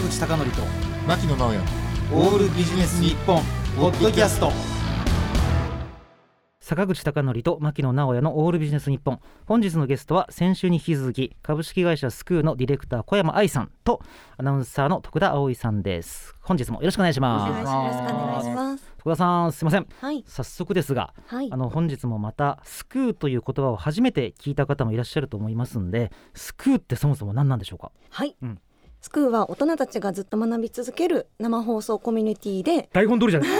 坂口孝則と牧野直哉オールビジネス日本ポッドキャスト坂口孝則と牧野直哉のオールビジネス日本本日のゲストは先週に引き続き株式会社スクーのディレクター小山愛さんとアナウンサーの徳田葵さんです本日もよろしくお願いしますよろしくお願いします。徳田さんすいませんはい。早速ですがはいあ。の本日もまたスクーという言葉を初めて聞いた方もいらっしゃると思いますんでスクーってそもそも何なんでしょうか？はい。うんスクーは大人たちがずっと学び続ける生放送コミュニティで。台本通りじゃない。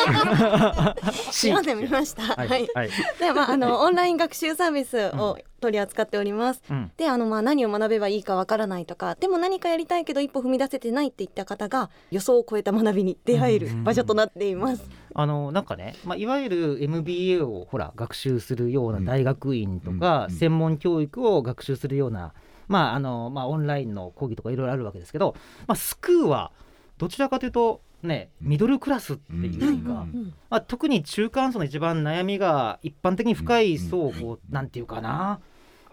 読んでみました。ははい。い。はい、で、まあ、あの、オンライン学習サービスを取り扱っております。うん。で、あの、まあ、何を学べばいいかわからないとか、でも何かやりたいけど一歩踏み出せてないっていった方が予想を超えた学びに出会える場所となっています。あのなんかね、まあ、いわゆる MBA をほら学習するような大学院とか、うん。専門教育を学習するような、まああのまあ、オンラインの講義とかいろいろあるわけですけど、まあ、スクーはどちらかというとねミドルクラスっていうか、まあ、特に中間層の一番悩みが一般的に深い層をこうなんていうかな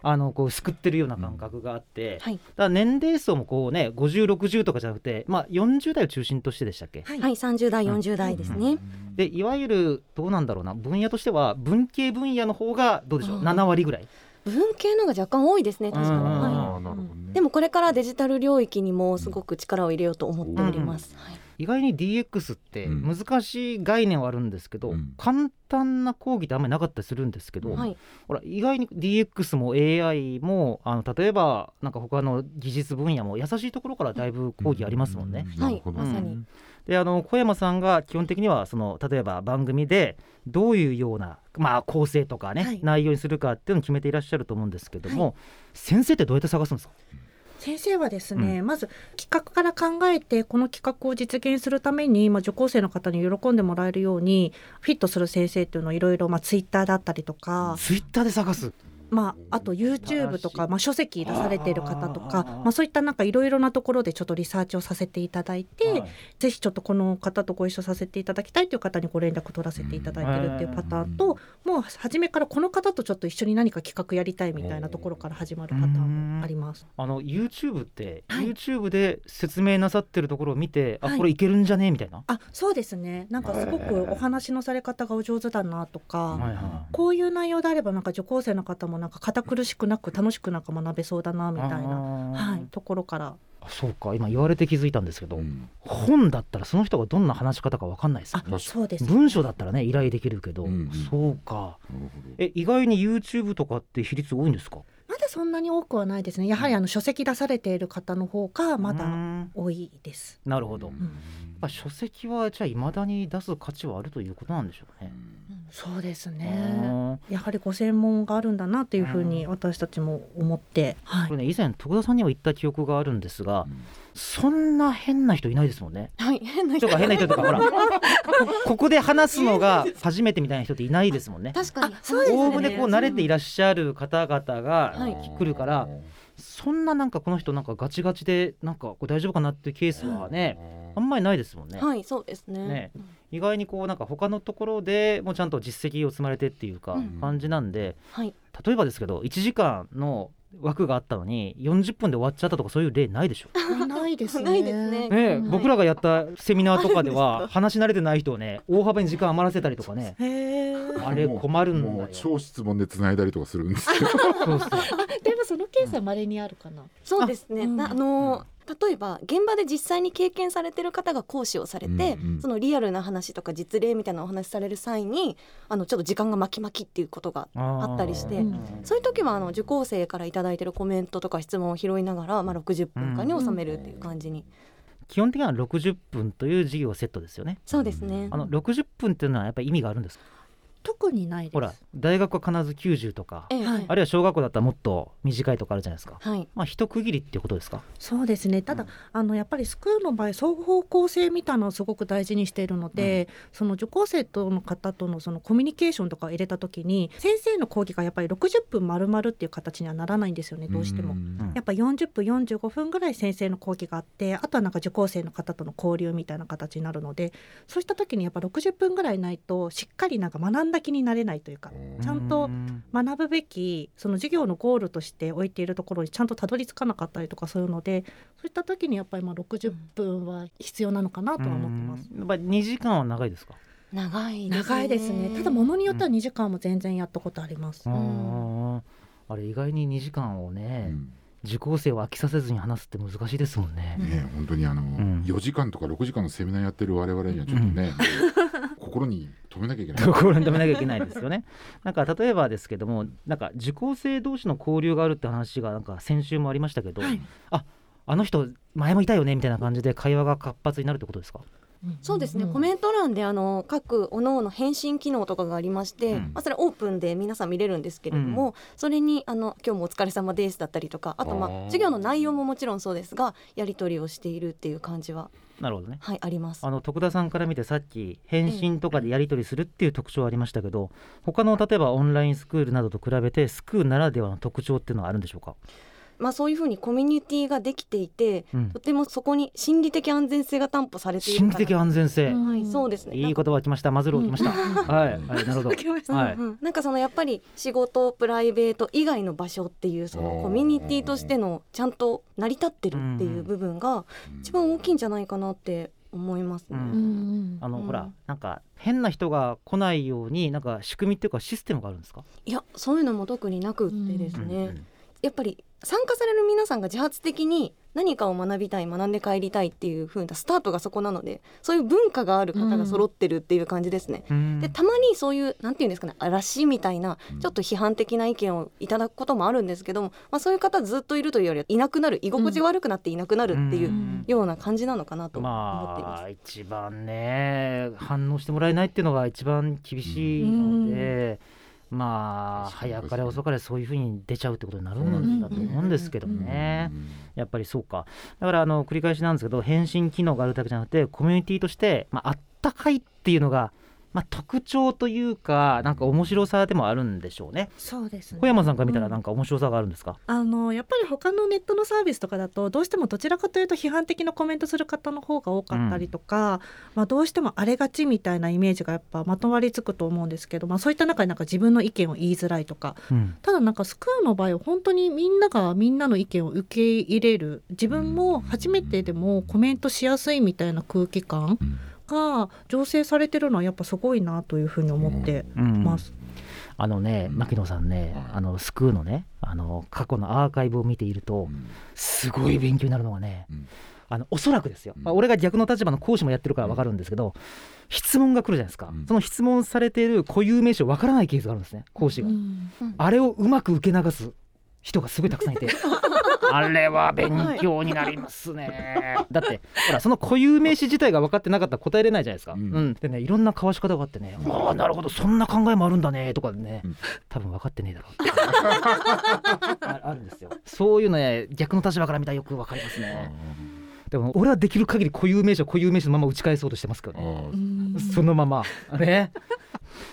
あのこう救ってるような感覚があって、はい。だから年齢層もこうね5060とかじゃなくて、まあ、40代を中心としてでしたっけ、はい。30代、40代ですね。でいわゆるどうなんだろうな分野としては文系分野の方がどうでしょう？あー7割ぐらい文系のが若干多いですね。確かに。うんはああなるほどねい。でもこれからデジタル領域にもすごく力を入れようと思っております。はい。意外に DX ってうん。難しい概念はあるんですけど、うん。簡単な講義ってあんまりなかったりするんですけど、はい。ほら意外に DX も AI もあの例えばなんか他の技術分野も優しいところからだいぶ講義ありますもんね。まさに。であの小山さんが基本的にはその例えば番組でどういうような、まあ、構成とかね、はい。内容にするかっていうのを決めていらっしゃると思うんですけども、先生ってどうやって探すんですか？先生はですね、まず企画から考えてこの企画を実現するために、まあ、受講生の方に喜んでもらえるようにフィットする先生っていうのをいろいろまあツイッターだったりとか、ツイッターで探す？まあ、あと YouTube とか、まあ、書籍出されている方とかまあ、そういったなんかいろいろなところでちょっとリサーチをさせていただいて、はい。ぜひちょっとこの方とご一緒させていただきたいという方にご連絡取らせていただいてるっていうパターンと、もう初めからこの方とちょっと一緒に何か企画やりたいみたいなところから始まるパターンもあります。あの YouTube って、はい。YouTube で説明なさってるところを見て、あはいこれいけるんじゃねみたいな、あそうですね。なんかすごくお話のされ方がお上手だなとか、はいはこういう内容であればなんか受講生の方もなんか堅苦しくなく楽しくなんか学べそうだなみたいな、はい、ところから。あそうか。今言われて気づいたんですけど、うん。本だったらその人がどんな話し方か分かんないですよあそうです。ね文章だったらね依頼できるけど、うんうんそうか。なるほど。え意外に YouTube とかって比率多いんですか？まだそんなに多くはないですね。やはりあの書籍出されている方の方がまうだん。多いです。なるほど、うん。やっぱ書籍はじゃあ未だに出す価値はあるということなんでしょうね、そうですうね。んやはりご専門があるんだなっていうふうに私たちも思って、はい。これね以前徳田さんにも言った記憶があるんですが、うん。そんな変な人いないですもんね。はい。変な人。とか変な人とかほら。こ ここで話すのが初めてみたいな人っていないですもんね。確かに。そうですね。おおむねこう慣れていらっしゃる方々がはい。来るから、そんななんかこの人なんかガチガチでなんかこれ大丈夫かなっていうケースはね、あんまりないですもんね。はい、そうですね。ね意外にこうなんか他のところでもうちゃんと実績を積まれてっていうかうん感じなんで、はい。例えばですけど1時間の枠があったのに40分で終わっちゃったとかそういう例ないでしょ？ないですね。ないですねねえ、はい僕らがやったセミナーとかでは話し慣れてない人をね大幅に時間余らせたりとかね。あれ困るんだ。超質問で繋いだりとかするんですけどそうそう でもそのケースは稀にあるかな。そうですね。あうんなあの例えば現場で実際に経験されてる方が講師をされて、うんうん。そのリアルな話とか実例みたいなお話しされる際にあのちょっと時間が巻き巻きっていうことがあったりしてうん。そういう時はあの受講生から頂いただいてるコメントとか質問を拾いながら、まあ、60分間に収めるっていう感じに、基本的には60分という授業セットですよね。そうですね。あの60分っていうのはやっぱり意味があるんですか？特にないです。ほら大学は必ず90とかええはいあるいは小学校だったらもっと短いとかあるじゃないですか。はいまあ一区切りっていうことですか？そうですねただ、あのやっぱりスクールの場合双方向性みたいなのをすごく大事にしているので、その受講生との方とのそのコミュニケーションとかを入れた時に先生の講義がやっぱり60分丸々っていう形にはならないんですよねどうしても。んやっぱ40分45分ぐらい先生の講義があってあとはなんか受講生の方との交流みたいな形になるのでそうした時にやっぱ60分ぐらいないとしっかりなんか学んだだ気になれないというかちゃんとうん。学ぶべきその授業のゴールとして置いているところにちゃんとたどり着かなかったりとかするのでそういった時にやっぱりまあ60分は必要なのかなとは思ってます。うん。やっぱり2時間は長いですか？長いですね。長いですね。ただものによっては2時間も全然やったことあります。あー。あれ意外に2時間をうね、ん。受講生を飽きさせずに話すって難しいですもんね。ね本当にあの、ん。4時間とか6時間のセミナーやってる我々にはちょっとね、心に留めなきゃいけない。心に留めなきゃいけないですよね。なんか例えばですけども、なんか受講生同士の交流があるって話がなんか先週もありましたけど、はいああの人前もいたよねみたいな感じで会話が活発になるってことですか？そうですね、んコメント欄であの各各々返信機能とかがありまして、うん。まあ、それはオープンで皆さん見れるんですけれども、それにあの「今日もお疲れ様です」だったりとかあとまあ授業の内容ももちろんそうですがやり取りをしているっていう感じは、なるほどね。はい、あります。あ。の徳田さんから見てさっき返信とかでやり取りするっていう特徴ありましたけど他の例えばオンラインスクールなどと比べてスクールならではの特徴っていうのはあるんでしょうか、まあ、そういうふうにコミュニティができていてうん。とてもそこに心理的安全性が担保されている心理的安全性、はい、そうですね。いい言葉が来ました。マズロー来ました、はい、はい、なるほど。はい。うん。うんなんかそのやっぱり仕事プライベート以外の場所っていうそのコミュニティとしてのちゃんと成り立ってるっていう部分が一番大きいんじゃないかなって思いますね。うん。うんうんあの、うんほらなんか変な人が来ないようになんか仕組みっていうかシステムがあるんですか、いやそういうのも特になくってですね、うんやっぱり参加される皆さんが自発的に何かを学びたい学んで帰りたいっていう風なスタートがそこなのでそういう文化がある方が揃ってるっていう感じですね。うんでたまにそういうなんていうんですかね嵐みたいなうんちょっと批判的な意見をいただくこともあるんですけども、まあ、そういう方ずっといるというよりはいなくなる居心地悪くなっていなくなるっていううんような感じなのかなと思っています。まあ一番ね反応してもらえないっていうのが一番厳しいので、まあ早かれ遅かれそういうふうに出ちゃうってことになるんだと思うんですけどね。やっぱりそうか。だからあの繰り返しなんですけど返信機能があるだけじゃなくてコミュニティとして、まああったかいっていうのが、まあ、特徴というかなんか面白さでもあるんでしょうね。そうですね。小山さんから見たらなんか面白さがあるんですか、あのやっぱり他のネットのサービスとかだとどうしてもどちらかというと批判的なコメントする方の方が多かったりとか、まあ、どうしても荒れがちみたいなイメージがやっぱまとわりつくと思うんですけど、まあ、そういった中でなんか自分の意見を言いづらいとかうん。ただなんかスクールの場合は本当にみんながみんなの意見を受け入れる。自分も初めてでもコメントしやすいみたいな空気感が醸成されてるのはやっぱすごいなというふうに思ってうん。ます。あのねうん。牧野さんね、はい。あのスクーのねあの過去のアーカイブを見ているとすごい勉強になるのがね、うん。あのおそらくですよ、うん。まあ、俺が逆の立場の講師もやってるから分かるんですけど、質問が来るじゃないですか、うん。その質問されている固有名詞を分からないケースがあるんですね講師が、うん。あれをうまく受け流す人がすごいたくさんいて。あれは勉強になりますね、だってほらその固有名詞自体が分かってなかったら答えれないじゃないですか、ううん。んでねいろんな交わし方があってね「ああなるほどそんな考えもあるんだね」とかね、うん多分分かってねえだろうって。ああるんですよ。そういうのね逆の立場から見たらよく分かりますねでも俺はできる限り固有名詞を固有名詞のまま打ち返そうとしてますけどね。うん。そのまま。ね。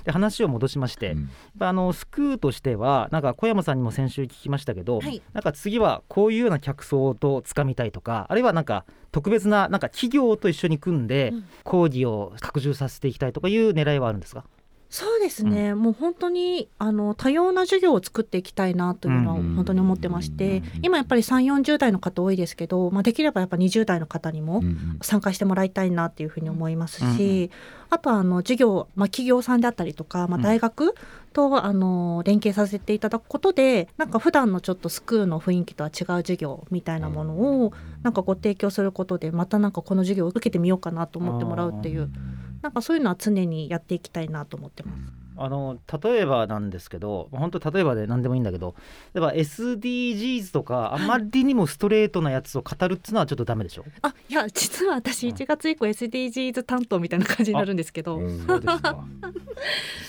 で話を戻しまして、やっぱあのスクーとしてはなんか小山さんにも先週聞きましたけど、はい。なんか次はこういうような客層とつかみたいとかあるいはなんか特別ななんか企業と一緒に組んでうん。講義を拡充させていきたいとかいう狙いはあるんですか、そうですね、もう本当にあの多様な授業を作っていきたいなというのはうん本当に思ってまして、うん今やっぱり3 4 0代の方多いですけど、まあ、できればやっぱ20代の方にも参加してもらいたいなっていうふうに思いますし、あとはあの授業、まあ、企業さんであったりとか、まあ、うん。大学とあの連携させていただくことでなんか普段のちょっとスクールの雰囲気とは違う授業みたいなものをなんかご提供することでまたなんかこの授業を受けてみようかなと思ってもらうっていうなんかそういうのは常にやっていきたいなと思ってます。あの例えばなんですけど本当例えばで何でもいいんだけど例えば SDGs とかあまりにもストレートなやつを語るっていうのはちょっとダメでしょ？あいや実は私1月以降 SDGs 担当みたいな感じになるんですけど。そうですか。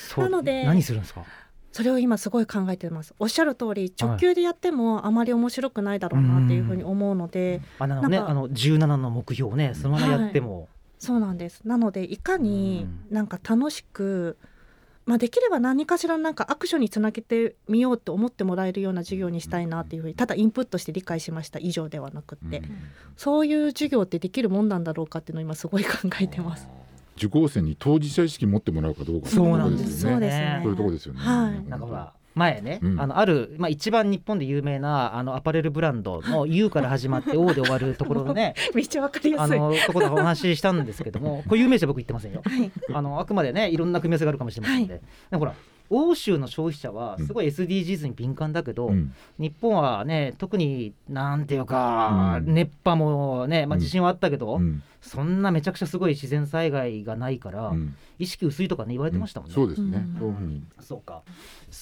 そうなので何するんですか？それを今すごい考えてます。おっしゃる通り直球でやってもあまり面白くないだろうなっていうふうに思うので、あのねあの17の目標をねそのままやっても、そうなんです。なのでいかにうなんか楽しく、まあ、できれば何かしらなんかアクションにつなげてみようと思ってもらえるような授業にしたいなっていうふうにただインプットして理解しました。以上ではなくって、そういう授業ってできるもんなんだろうかっていうのを今すごい考えてます。受講生に当事者意識持ってもらうかどうかそうなんです。よそうですね。そういうとこですよね。はい。なんかほら前ね、うんあのある、まあ、一番日本で有名なあのアパレルブランドの U から始まって O で終わるところのね めっちゃわかりやすい。あのところでお話ししたんですけども これ有名者僕言ってませんよ。はいあのあくまでねいろんな組み合わせがあるかもしれませんので、でもほら欧州の消費者はすごい SDGs に敏感だけど、うん日本はね特になんていうか、うん熱波もね、まあ、地震はあったけど、うんそんなめちゃくちゃすごい自然災害がないから、うん意識薄いとかね言われてましたもんね。そうですねうん。そうか。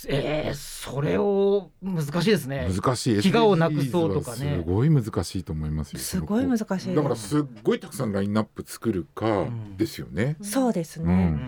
えー、それを難しいですね。難しい。飢餓をなくそうとかねすごい難しいと思いますよ。すごい難しい。だからすっごいたくさんラインナップ作るかですよね。そうですね。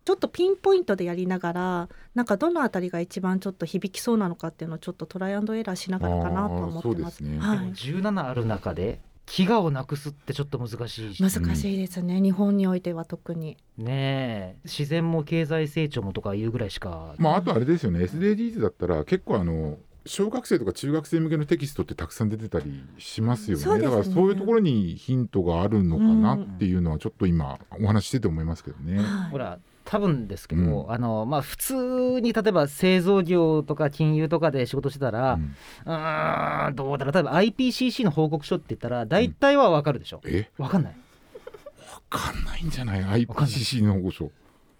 うんうんちょっとピンポイントでやりながらなんかどのあたりが一番ちょっと響きそうなのかっていうのをちょっとトライアンドエラーしながらかなとは思ってます。あーそうですねはいでも。17ある中で飢餓をなくすってちょっと難しいし難しいですね、日本においては特に。ねえ自然も経済成長もとかいうぐらいしか、まああとあれですよね。SDGs だったら結構あの小学生とか中学生向けのテキストってたくさん出てたりしますよね。ねだからそういうところにヒントがあるのかなっていうのはちょっと今お話ししてて思いますけどね。はいほら多分ですけど、うん。あのまあ普通に例えば製造業とか金融とかで仕事してたら、ううんどうだろう。例えば IPCC の報告書って言ったら大体はわかるでしょ、え？わかんない。わかんないんじゃない？IPCC の保護書。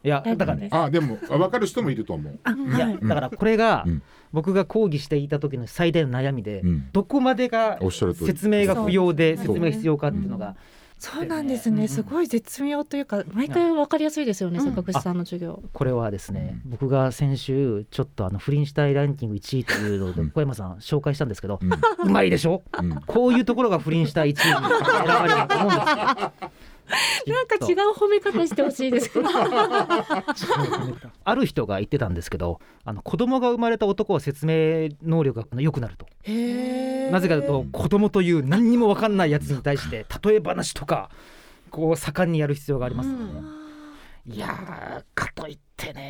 いやだからねあでもあわかる人もいると思う。あい。やはいだからこれがうん。僕が講義していた時の最大の悩みで、うん。どこまでがおっしゃる通り。説明が不要で説明が必要かっていうのが、そうなんですうんね、すごい絶妙というか毎回わかりやすいですよね、うん。坂口さんの授業。これはですね、うん。僕が先週ちょっとあの不倫したいランキング1位というのでうん小山さん紹介したんですけど、うまいでしょ？うん。こういうところが不倫したい1位に選ばれると思うんですよ。なんか違う褒め方してほしいです。ある人が言ってたんですけどあの子供が生まれた男は説明能力が良くなると。なぜかというと子供という何にも分かんないやつに対して例え話とかこう盛んにやる必要がありますよね。いやーかといってねあ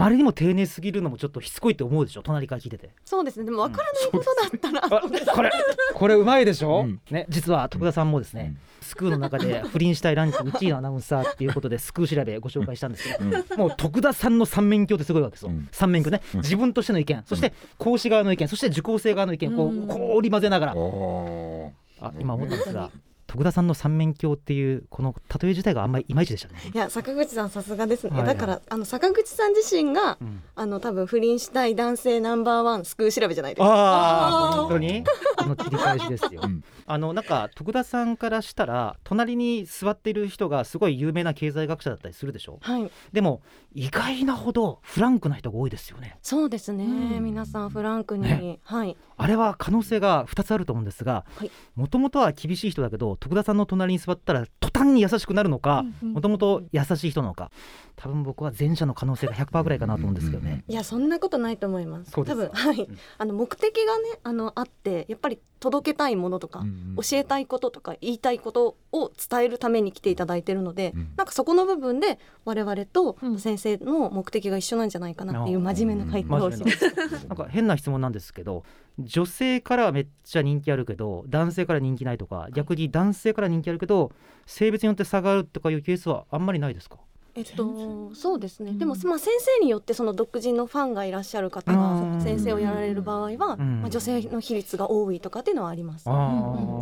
まりにも丁寧すぎるのもちょっとしつこいって思うでしょ？隣から聞いてて。そうですね。でもわからないことだったら、あこれこれうまいでしょ、うん。ね、実は徳田さんもですね、スクーの中で不倫したいランキング1位のアナウンサーっていうことで スクー調べご紹介したんですけど、うん。もう徳田さんの三面鏡ってすごいわけですよ、うん。三面鏡ね、うん。自分としての意見そして講師側の意見そして受講生側の意見こううん。こう織り交ぜながら。あ今思ったんですが徳田さんの三面鏡っていうこの例え自体があんまりいまいちでしたね。いや坂口さんさすがですね、はい。はいだからあの坂口さん自身がうん。あの多分不倫したい男性ナンバーワンスクー調べじゃないですか。ああ本当に？この切り返しですよ。うん。あのなんか徳田さんからしたら隣に座っている人がすごい有名な経済学者だったりするでしょ？はい。でも意外なほどフランクな人が多いですよね。そうですね、うん。皆さんフランクに、ね。はい。あれは可能性が2つあると思うんですがはい。もともとは厳しい人だけど徳田さんの隣に座ったら途端に優しくなるのかうんうん。もともと優しい人なのか多分僕は前者の可能性が100%ぐらいかなと思うんですけどね。いやそんなことないと思います。多分はい、うん。あの目的がねあのあってやっぱり届けたいものとか、うん教えたいこととか言いたいことを伝えるために来ていただいてるので、うん。なんかそこの部分で我々とうん。先生の目的が一緒なんじゃないかなっていう真面目な回答をしました。なんか変な質問なんですけど女性からはめっちゃ人気あるけど男性から人気ないとか逆に男性から人気あるけど性別によって差があるとかいうケースはあんまりないですか？えっと、そうですね、うん。でも、まあ、先生によってその独自のファンがいらっしゃる方うん。が先生をやられる場合は、うん。まあ、女性の比率が多いとかっていうのはあります。あうん。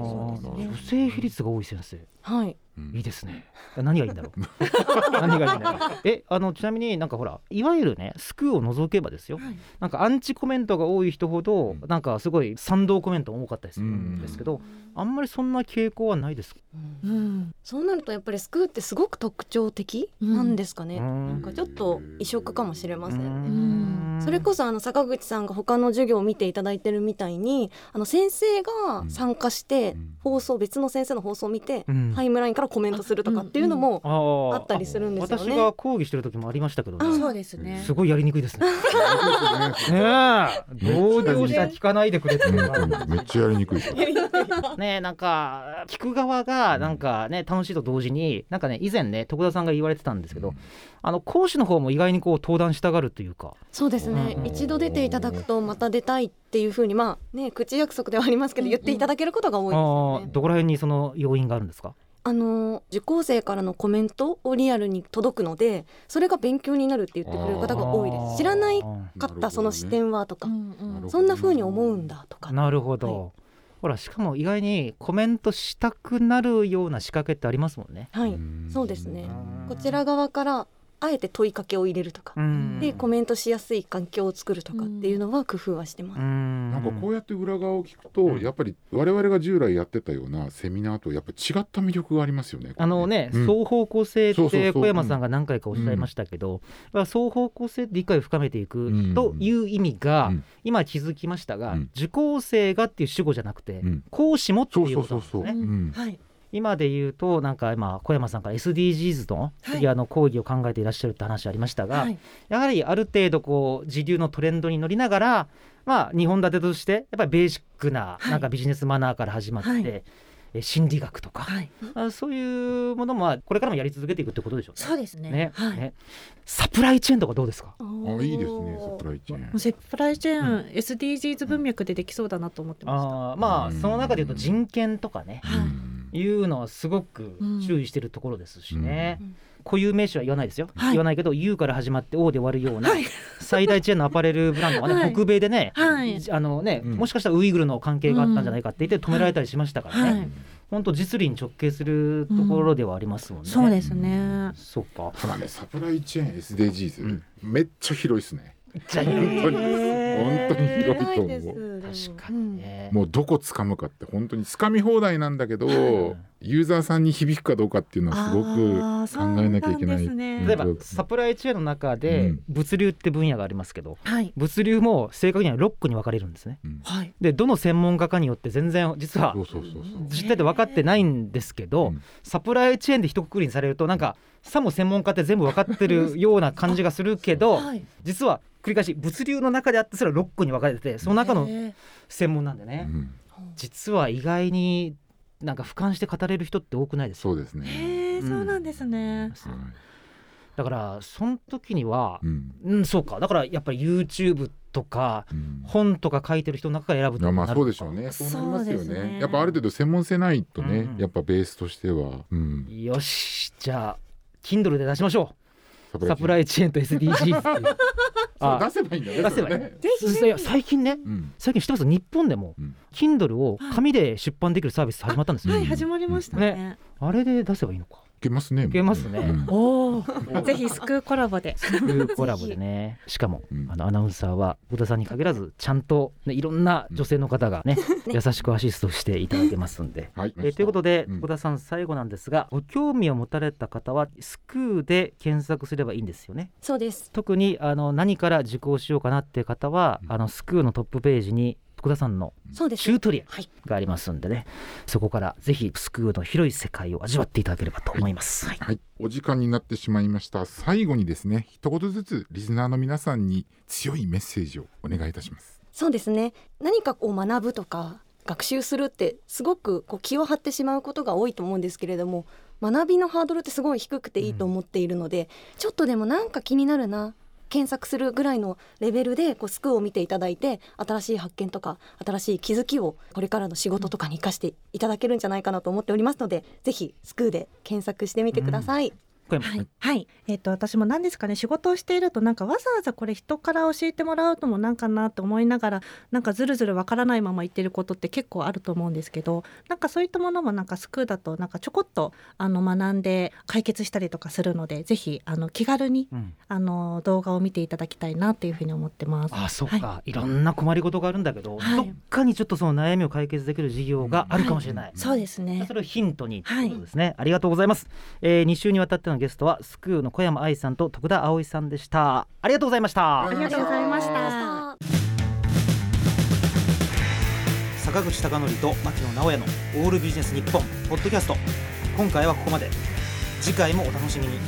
ーそうですね。女性比率が多い先生。はい、うんいいですね。何がいいんだろう。何がいいんだろう。え、あのちなみになんかほら、いわゆるね、スクーを除けばですよ。はい。なんかアンチコメントが多い人ほど、うん。なんかすごい賛同コメントも多かったりするんですけど、あんまりそんな傾向はないですか？うん。そうなるとやっぱりスクーってすごく特徴的なんですかね、うん。なんかちょっと異色かもしれません。ね。ん。それこそあの坂口さんが他の授業を見ていただいてるみたいにあの先生が参加してうん。放送別の先生の放送を見てうん。タイムラインからコメントするとかっていうのもあったりするんですよね。私が講義してる時もありましたけどね。そうですね。すごいやりにくいですね。ね。え、同業者聞かないでくれってめっちゃやりにくい。ですよ。ねえなんか聞く側がなんかね楽しいと同時になんかね以前ね徳田さんが言われてたんですけど、あの講師の方も意外にこう登壇したがるというか。そうですね、うん。一度出ていただくとまた出たいっていうふうにまあね口約束ではありますけど言っていただけることが多いですあよね。ー。どこら辺にその要因があるんですか？あの受講生からのコメントをリアルに届くのでそれが勉強になるって言ってくれる方が多いです。知らないかったその視点はとか、そんな風に思うんだとか。なるほど、はい。ほらしかも意外にコメントしたくなるような仕掛けってありますもんね。はい、そうですね。こちら側からあえて問いかけを入れるとか、でコメントしやすい環境を作るとかっていうのは工夫はしてます。なんかこうやって裏側を聞くと、やっぱり我々が従来やってたようなセミナーとやっぱ違った魅力がありますよね。あのね、うん、双方向性って小山さんが何回かおっしゃいましたけど、うん、双方向性理解を深めていくという意味が、今気づきましたが、受講生がっていう主語じゃなくて、講師もっていうことなんですね。はい。今で言うとなんか今小山さんから SDGs の次あの講義を考えていらっしゃるって話ありましたが、はい、やはりある程度こう時流のトレンドに乗りながらまあ2本立てとしてやっぱりベーシックななんかビジネスマナーから始まって、はい心理学とか、はい、あそういうものもこれからもやり続けていくってことでしょうね。そうですね。ねはい、ねサプライチェーンとかどうですか？あいいですねサプライチェーン。サプライチェーン、うん、SDGs 文脈でできそうだなと思ってました。あまあその中で言うと人権とかね。うんいうのはすごく注意してるところですしね。固有名詞は言わないですよ、はい、言わないけど「U」から始まって「O」で終わるような、最大チェーンのアパレルブランドがね、はい、北米でね,、あのね、もしかしたらウイグルの関係があったんじゃないかって言って止められたりしましたからね。本当実利に直結するところではありますもん。ね。そうですね。そうか。ただねサプライチェーン SDGs、めっちゃ広いですね。じゃ本当に本当に広いと思う。確かにね。もうどこ掴むかって本当に掴み放題なんだけど、ユーザーさんに響くかどうかっていうのはすごく考えなきゃいけない。ね、例えばサプライチェーンの中で物流って分野がありますけど、うん、物流も正確にはロックに分かれるんですね。うん、でどの専門家かによって全然実は実態で分かってないんですけど、サプライチェーンで一括りにされるとなんかさも専門家って全部分かってるような感じがするけど、はい、実は繰り返し物流の中であってそれはロックに分かれててその中の専門なんでね、実は意外になんか俯瞰して語れる人って多くないですそうですね。へえ、そうなんですね。だからその時には、うん、うん、そうか。だからやっぱり YouTube とか、うん、本とか書いてる人の中から選ぶとまあそうでしょうね。そうなりますよね、ね、やっぱある程度専門性ないとね、うん、やっぱベースとしては、よし。じゃあ Kindle で出しましょうサプライチェーンと SDGs ってい う。あ。出せばいいんだね出せばいい、ね、最近ね、うん、最近知ってます？日本でも、うん、Kindle を紙で出版できるサービス始まったんですよ、はい、始まりましたね、ね、あれで出せばいいのかけますね。いけますね。おお、ぜひスクーコラボで。スクーコラボでね。しかも、あのアナウンサーは小田さんに限らずちゃんとねいろんな女性の方がね 優しくアシストしていただけますんで。はい。えということで小田さん最後なんですが、ご興味を持たれた方はスクーで検索すればいいんですよね。そうです。特にあの何から受講しようかなっていう方は、あのスクーのトップページに福田さんのチュートリアがありますんでね、はい、そこからぜひスクーの広い世界を味わっていただければと思います、はい、はい、お時間になってしまいました。最後にですね一言ずつリスナーの皆さんに強いメッセージをお願いいたします。そうですね。何かこう学ぶとか学習するってすごくこう気を張ってしまうことが多いと思うんですけれども学びのハードルってすごい低くていいと思っているので、うん、ちょっとでもなんか気になるな検索するぐらいのレベルでこうスクーを見ていただいて新しい発見とか新しい気づきをこれからの仕事とかに生かしていただけるんじゃないかなと思っておりますのでぜひスクーで検索してみてください。うんはい、はい、えっ、ー、と私も何ですかね仕事をしているとなんかわざわざこれ人から教えてもらうともなんかなと思いながらなんかずるずるわからないまま言ってることって結構あると思うんですけどなんかそういったものもなんかスクーだとなんかちょこっとあの学んで解決したりとかするのでぜひあの気軽に、うん、あの動画を見ていただきたいなというふうに思ってます。あそうか、はい、いろんな困りごとがあるんだけど、はい、どっかにちょっとその悩みを解決できる事業があるかもしれない。はい、そうですね。それをヒントにということですね。ありがとうございます。えー、2週にわたってのゲストはスクーの小山愛さんと徳田葵さんでした。ありがとうございました。ありがとうございました。坂口孝則と牧野直哉のオールビジネス日本ポッドキャスト。今回はここまで。次回もお楽しみに